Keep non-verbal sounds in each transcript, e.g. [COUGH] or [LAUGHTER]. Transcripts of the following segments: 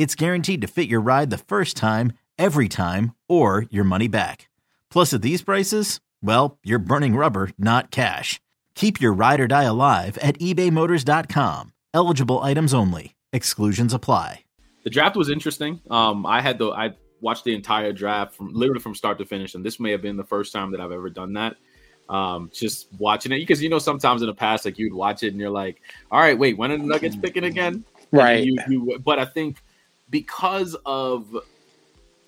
it's guaranteed to fit your ride the first time, every time, or your money back. Plus, at these prices, well, you're burning rubber, not cash. Keep your ride or die alive at ebaymotors.com. Eligible items only. Exclusions apply. The draft was interesting. Um, I had the I watched the entire draft from literally from start to finish, and this may have been the first time that I've ever done that. Um, just watching it because you know sometimes in the past, like you'd watch it and you're like, all right, wait, when are the Nuggets picking again? Right. You, you, but I think because of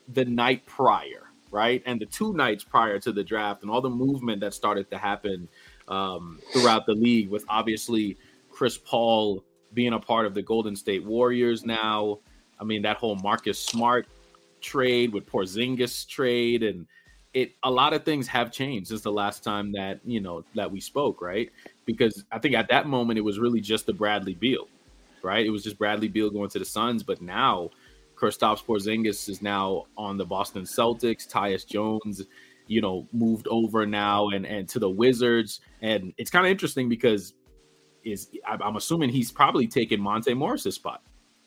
the night prior, right, and the two nights prior to the draft, and all the movement that started to happen um, throughout the league, with obviously Chris Paul being a part of the Golden State Warriors now. I mean, that whole Marcus Smart trade with Porzingis trade, and it a lot of things have changed since the last time that you know that we spoke, right? Because I think at that moment it was really just the Bradley Beal right? It was just Bradley Beal going to the Suns, but now Kristaps Porzingis is now on the Boston Celtics. Tyus Jones, you know, moved over now and and to the Wizards, and it's kind of interesting because is I'm assuming he's probably taking Monte Morris's spot,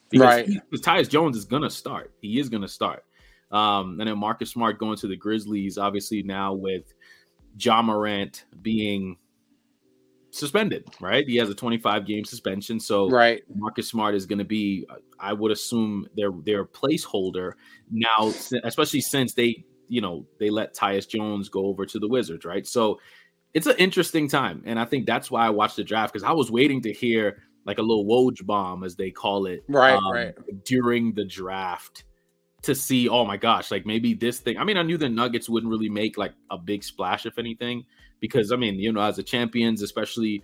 because right? Because Tyus Jones is gonna start. He is gonna start. Um, and then Marcus Smart going to the Grizzlies, obviously now with Ja Morant being suspended, right? He has a 25 game suspension. So right. Marcus Smart is going to be, I would assume, their their placeholder now, especially since they, you know, they let Tyus Jones go over to the Wizards, right? So it's an interesting time, and I think that's why I watched the draft because I was waiting to hear like a little Woj bomb, as they call it, right, um, right, during the draft to see, oh my gosh, like maybe this thing. I mean, I knew the Nuggets wouldn't really make like a big splash, if anything, because I mean, you know, as a champions, especially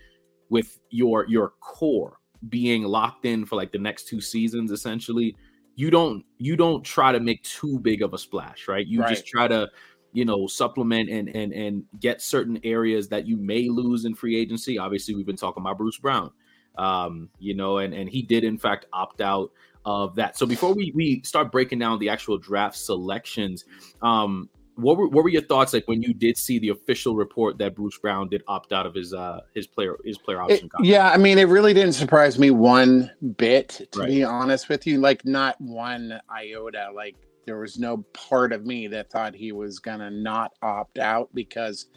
with your your core being locked in for like the next two seasons, essentially, you don't you don't try to make too big of a splash, right? You right. just try to you know supplement and and and get certain areas that you may lose in free agency. Obviously, we've been talking about Bruce Brown, um, you know, and and he did in fact opt out of that. So before we we start breaking down the actual draft selections, um, what were what were your thoughts like when you did see the official report that Bruce Brown did opt out of his uh his player his player option? It, yeah, I mean, it really didn't surprise me one bit, to right. be honest with you. Like, not one iota. Like, there was no part of me that thought he was gonna not opt out because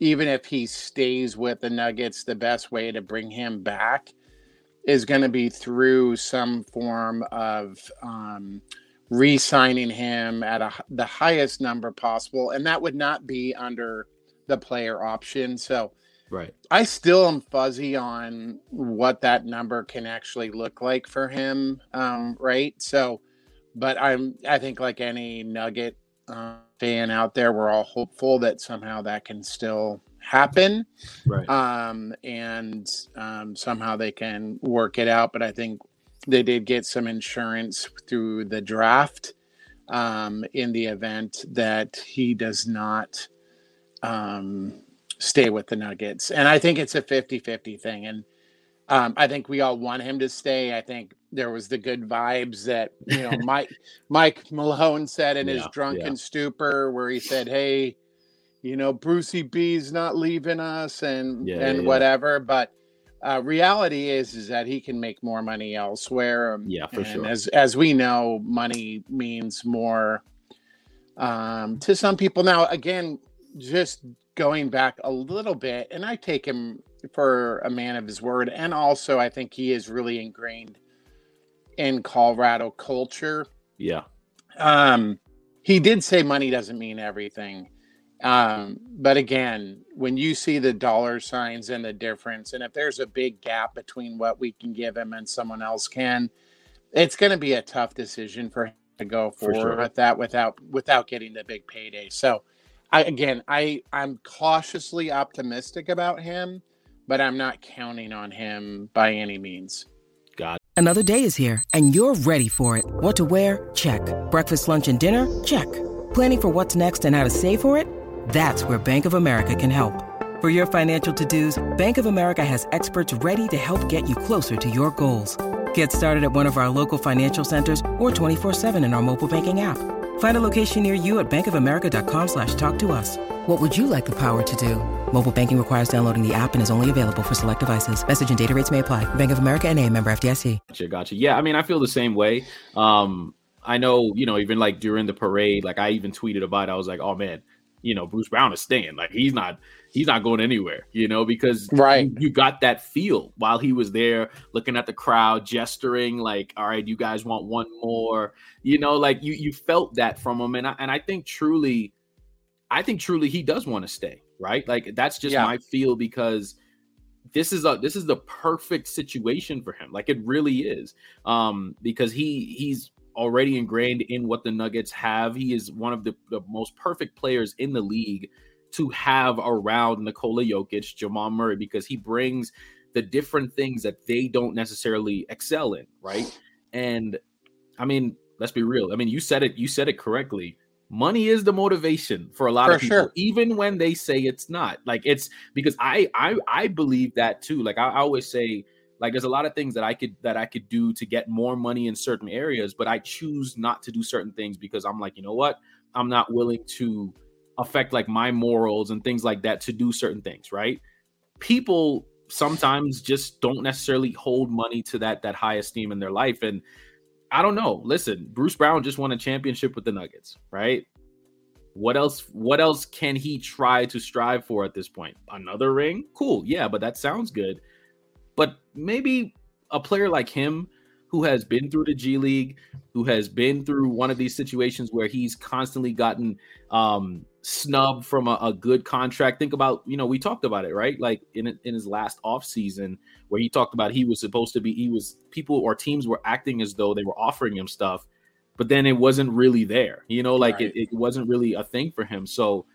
even if he stays with the Nuggets, the best way to bring him back is going to be through some form of um, re-signing him at a, the highest number possible, and that would not be under the player option. So, right, I still am fuzzy on what that number can actually look like for him. Um, right, so, but I'm I think like any Nugget uh, fan out there, we're all hopeful that somehow that can still happen right um and um somehow they can work it out but i think they did get some insurance through the draft um, in the event that he does not um, stay with the Nuggets. And I think it's a 50 50 thing. And um, I think we all want him to stay. I think there was the good vibes that, you know, [LAUGHS] Mike, Mike Malone said in yeah, his drunken yeah. stupor, where he said, Hey, you know, Brucey B's not leaving us and, yeah, and whatever. But, uh, reality is is that he can make more money elsewhere. Um, yeah, for and sure. As as we know, money means more um, to some people. Now, again, just going back a little bit, and I take him for a man of his word, and also I think he is really ingrained in Colorado culture. Yeah. Um, he did say money doesn't mean everything. Um, but again, when you see the dollar signs and the difference, and if there's a big gap between what we can give him and someone else can, it's going to be a tough decision for him to go forward sure. with that without without getting the big payday. So, I again, I I'm cautiously optimistic about him, but I'm not counting on him by any means. God. Another day is here, and you're ready for it. What to wear? Check. Breakfast, lunch, and dinner? Check. Planning for what's next and how to save for it? That's where Bank of America can help. For your financial to-dos, Bank of America has experts ready to help get you closer to your goals. Get started at one of our local financial centers or 24-7 in our mobile banking app. Find a location near you at bankofamerica.com slash talk to us. What would you like the power to do? Mobile banking requires downloading the app and is only available for select devices. Message and data rates may apply. Bank of America and a member FDIC. Gotcha, gotcha. Yeah, I mean, I feel the same way. Um, I know, you know, even like during the parade, like I even tweeted about it. I was like, oh man, you know, Bruce Brown is staying. Like he's not he's not going anywhere, you know, because right. you, you, got that feel while he was there looking at the crowd, gesturing like, all right, you guys want one more, you know, like you you felt that from him. And I, and I think truly, I think truly he does want to stay, right? Like that's just yeah. my feel because this is a this is the perfect situation for him. Like it really is. Um, because he he's already ingrained in what the Nuggets have. He is one of the, the most perfect players in the league to have around Nikola Jokic, Jamal Murray, because he brings the different things that they don't necessarily excel in, right? And I mean, let's be real. I mean, you said it, you said it correctly. Money is the motivation for a lot for of people, sure. even when they say it's not. Like it's because I I I believe that too. Like I, I always say, like there's a lot of things that I could that I could do to get more money in certain areas, but I choose not to do certain things because I'm like, you know what? I'm not willing to affect like my morals and things like that to do certain things, right? People sometimes just don't necessarily hold money to that that high esteem in their life and I don't know. Listen, Bruce Brown just won a championship with the Nuggets, right? What else what else can he try to strive for at this point? Another ring? Cool. Yeah, but that sounds good. Maybe a player like him who has been through the G League, who has been through one of these situations where he's constantly gotten um, snubbed from a, a, good contract. Think about, you know, we talked about it, right? Like in in his last off season, where he talked about he was supposed to be, he was people or teams were acting as though they were offering him stuff, but then it wasn't really there. You know, like right. it, it wasn't really a thing for him. So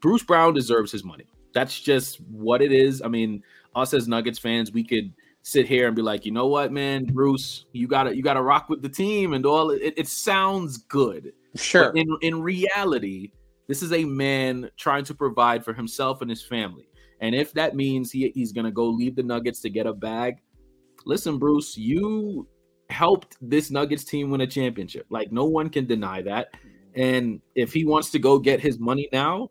Bruce Brown deserves his money. That's just what it is. I mean, us as Nuggets fans, we could sit here and be like, you know what, man, Bruce, you gotta you gotta rock with the team and all. It, it sounds good, sure. But in in reality, this is a man trying to provide for himself and his family. And if that means he, he's gonna go leave the Nuggets to get a bag, listen, Bruce, you helped this Nuggets team win a championship. Like no one can deny that. And if he wants to go get his money now,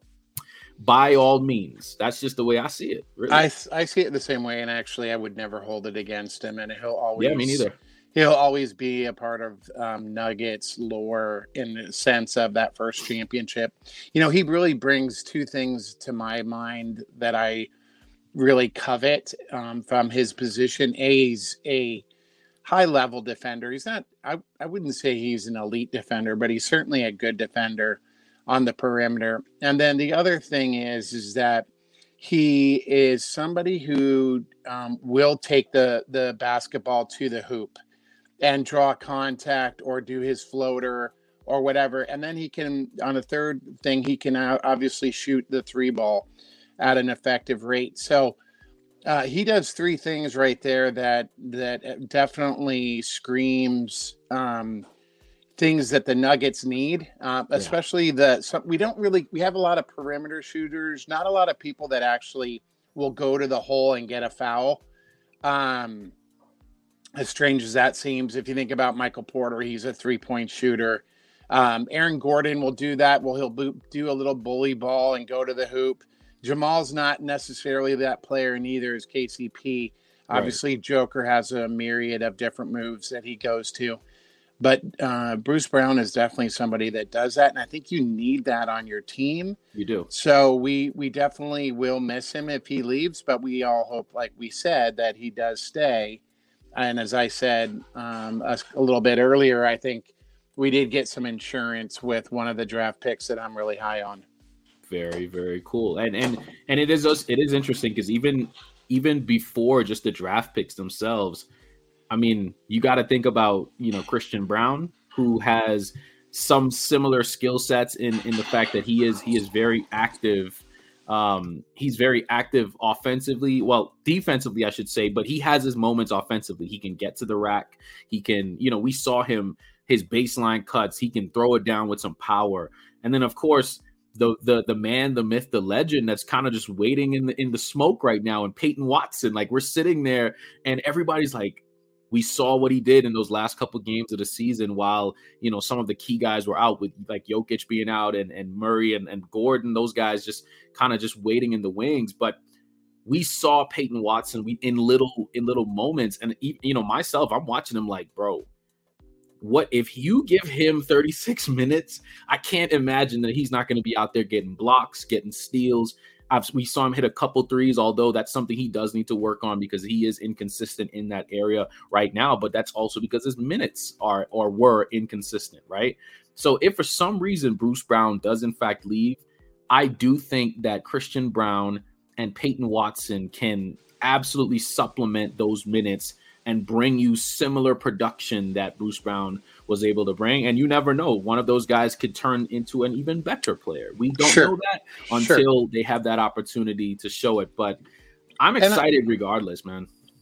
by all means. That's just the way I see it. Really. I I see it the same way, and actually, I would never hold it against him, and he'll always yeah, me neither. He'll always be a part of um, Nuggets lore in the sense of that first championship. You know, he really brings two things to my mind that I really covet um, from his position. A, he's a high level defender. He's not. I I wouldn't say he's an elite defender, but he's certainly a good defender on the perimeter. And then the other thing is is that he is somebody who um, will take the the basketball to the hoop and draw contact or do his floater or whatever. And then he can on a third thing he can obviously shoot the three ball at an effective rate. So uh, he does three things right there that that definitely screams um, things that the Nuggets need, uh, especially yeah. the some, we don't really we have a lot of perimeter shooters, not a lot of people that actually will go to the hole and get a foul. Um, as strange as that seems, if you think about Michael Porter, he's a three point shooter. Um, Aaron Gordon will do that. Well, he'll do a little bully ball and go to the hoop. Jamal's not necessarily that player, neither is KCP. Obviously, right. Joker has a myriad of different moves that he goes to. But uh, Bruce Brown is definitely somebody that does that, and I think you need that on your team. You do. So we we definitely will miss him if he leaves, but we all hope, like we said, that he does stay. And as I said um, a, a little bit earlier, I think we did get some insurance with one of the draft picks that I'm really high on. Very, very cool. And and and it is it is interesting because even even before just the draft picks themselves, I mean, you got to think about you know Christian Braun, who has some similar skill sets in in the fact that he is he is very active. Um, he's very active offensively, well, defensively, I should say, but he has his moments offensively. He can get to the rack. He can, you know, we saw him his baseline cuts. He can throw it down with some power. And then, of course, the the the man, the myth, the legend that's kind of just waiting in the in the smoke right now. And Peyton Watson, like we're sitting there, and everybody's like, we saw what he did in those last couple games of the season while you know some of the key guys were out with like Jokic being out and, and Murray and, and Gordon, those guys just kind of just waiting in the wings. But we saw Peyton Watson we in little in little moments. And you know, myself, I'm watching him like, bro, what if you give him 36 [LAUGHS] minutes? I can't imagine that he's not going to be out there getting blocks, getting steals. I've, we saw him hit a couple threes, although that's something he does need to work on because he is inconsistent in that area right now. But that's also because his minutes are or were inconsistent, right? So if for some reason Bruce Brown does in fact leave, I do think that Christian Braun and Peyton Watson can absolutely supplement those minutes and bring you similar production that Bruce Brown was able to bring. And you never know, one of those guys could turn into an even better player. We don't sure. know that until sure. they have that opportunity to show it. But I'm excited I, regardless, man.